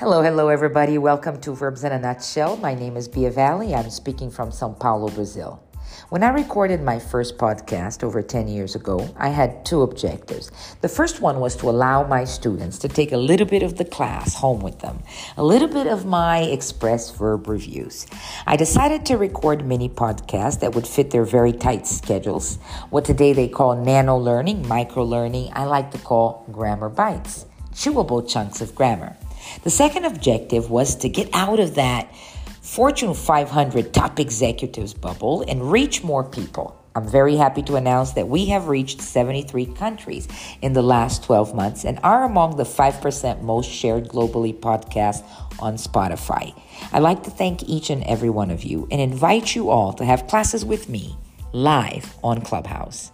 Hello, hello, everybody. Welcome to Verbs in a Nutshell. My name is Bia Valley. I'm speaking from Sao Paulo, Brazil. When I recorded my first podcast over 10 years ago, I had two objectives. The first one was to allow my students to take a little bit of the class home with them, a little bit of my express verb reviews. I decided to record mini podcasts that would fit their very tight schedules. What today they call nano learning, micro learning, I like to call grammar bites, chewable chunks of grammar. The second objective was to get out of that Fortune 500 top executives bubble and reach more people. I'm very happy to announce that we have reached 73 countries in the last 12 months and are among the 5% most shared globally podcasts on Spotify. I'd like to thank each and every one of you and invite you all to have classes with me live on Clubhouse.